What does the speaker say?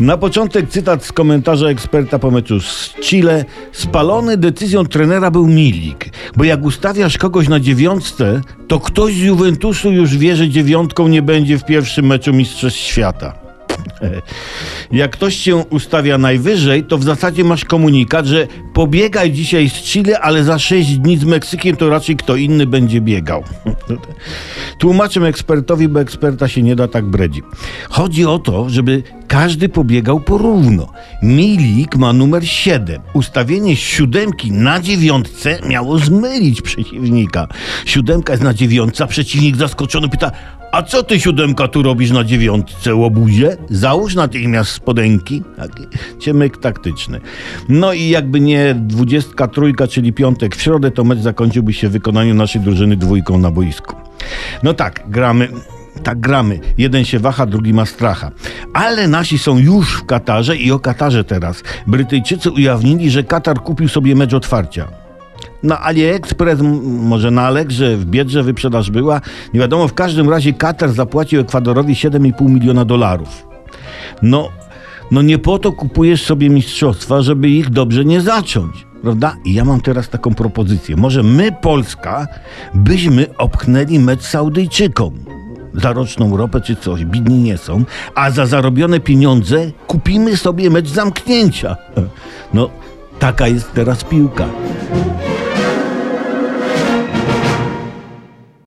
Na początek cytat z komentarza eksperta po meczu z Chile. Spalony decyzją trenera był Milik, bo jak ustawiasz kogoś na dziewiątce, to ktoś z Juventusu już wie, że dziewiątką nie będzie w pierwszym meczu Mistrzostw Świata. Jak ktoś się ustawia najwyżej, to w zasadzie masz komunikat, że pobiegaj dzisiaj z Chile, ale za 6 dni z Meksykiem to raczej kto inny będzie biegał. Tłumaczę ekspertowi, bo eksperta się nie da tak bredzi. Chodzi o to, żeby każdy pobiegał porówno. Milik ma numer 7. Ustawienie siódemki na dziewiątce miało zmylić przeciwnika. Siódemka jest na dziewiątce, przeciwnik zaskoczony pyta a co ty siódemka tu robisz na dziewiątce, łobuzie? Załóż natychmiast spodenki. Taki ciemyk taktyczny. No i jakby nie dwudziestka trójka, czyli piątek w środę, to mecz zakończyłby się w wykonaniu naszej drużyny dwójką na boisku. No tak, gramy tak gramy. Jeden się waha, drugi ma stracha. Ale nasi są już w Katarze i o Katarze teraz. Brytyjczycy ujawnili, że Katar kupił sobie mecz otwarcia. Na AliExpress, m- może na Allegrze, w Biedrze wyprzedaż była. Nie wiadomo, w każdym razie Katar zapłacił Ekwadorowi 7,5 miliona dolarów. No, no nie po to kupujesz sobie mistrzostwa, żeby ich dobrze nie zacząć. Prawda? I ja mam teraz taką propozycję. Może my, Polska, byśmy opchnęli mecz Saudyjczykom za roczną ropę czy coś, bidni nie są, a za zarobione pieniądze kupimy sobie mecz zamknięcia. No, taka jest teraz piłka.